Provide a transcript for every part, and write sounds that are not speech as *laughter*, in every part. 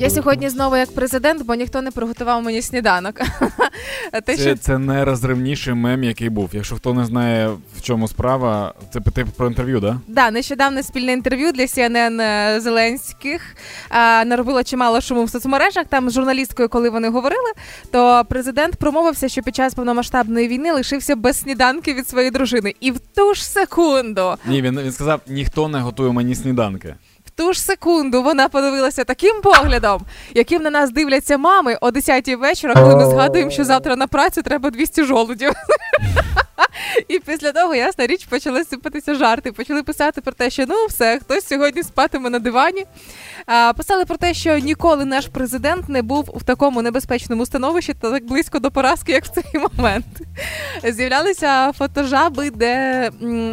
Я сьогодні знову як президент, бо ніхто не приготував мені сніданок. *laughs* Те, це, що... це найрозривніший мем, який був. Якщо хто не знає, в чому справа, це ти про інтерв'ю, да? Да, нещодавне спільне інтерв'ю для CNN е, Зеленських а, наробило чимало шуму в соцмережах. Там з журналісткою, коли вони говорили, то президент промовився, що під час повномасштабної війни лишився без сніданки від своєї дружини. І в ту ж секунду ні, він він сказав: ніхто не готує мені сніданки в ту ж секунду вона подивилася таким поглядом, яким на нас дивляться мами о 10-й вечора, коли ми згадуємо, що завтра на працю треба 200 жолудів. *laughs* І після того, ясна річ, почали сипатися жарти. Почали писати про те, що ну все, хтось сьогодні спатиме на дивані. А, Писали про те, що ніколи наш президент не був в такому небезпечному становищі та так близько до поразки, як в цей момент. З'являлися фотожаби, де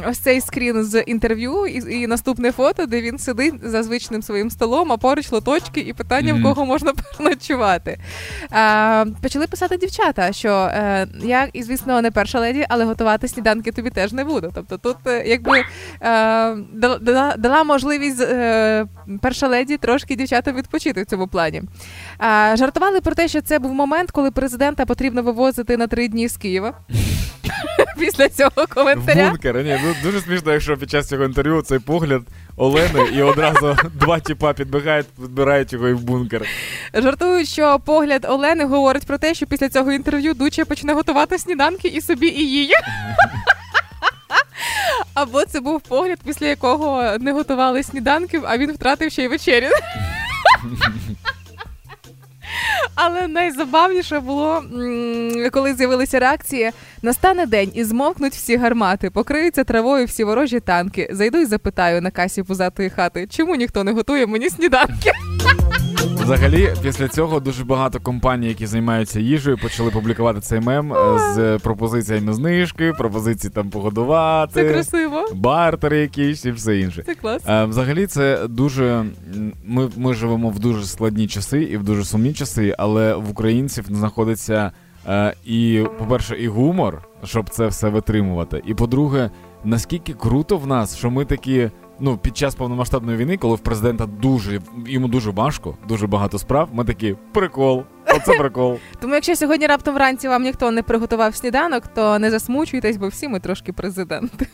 ось цей скрін з інтерв'ю, і, і наступне фото, де він сидить за звичним своїм столом, а поруч лоточки і питання, mm-hmm. в кого можна переночувати. А, Почали писати дівчата, що е, я, і звісно, не перша леді, але готувати сніданки тобі теж не буду. Тобто тут е, якби е, дала, дала можливість е, перша леді трошки дівчатам відпочити в цьому плані. Жартували про те, що це був момент, коли президента потрібно вивозити на три дні з Києва. *laughs* Після цього коментаря. Бункер. Ні, ну дуже смішно, якщо під час цього інтерв'ю цей погляд Олени і одразу *laughs* два тіпа підбігають, підбирають його і в бункер. Жартують, що погляд Олени говорить про те, що після цього інтерв'ю Дуча почне готувати сніданки і собі, і її. *laughs* Або це був погляд, після якого не готували сніданків, а він втратив ще й вечерю. Але найзабавніше було, коли з'явилися реакції: настане день і змовкнуть всі гармати, покриються травою всі ворожі танки. Зайду і запитаю на касі пузатої хати, чому ніхто не готує мені сніданки. Взагалі, після цього дуже багато компаній, які займаються їжею, почали публікувати цей мем е, з пропозиціями знижки, пропозиції там погодувати. Це красиво. Бартери якісь і все інше. Це клас. Е, взагалі, це дуже. Ми ми живемо в дуже складні часи і в дуже сумні часи, але в українців знаходиться е, і, по-перше, і гумор, щоб це все витримувати. І по-друге, наскільки круто в нас, що ми такі ну, під час повномасштабної війни, коли в президента дуже йому дуже важко, дуже багато справ, ми такі прикол. Оце *laughs* прикол. Тому, якщо сьогодні раптом вранці вам ніхто не приготував сніданок, то не засмучуйтесь, бо всі ми трошки президенти.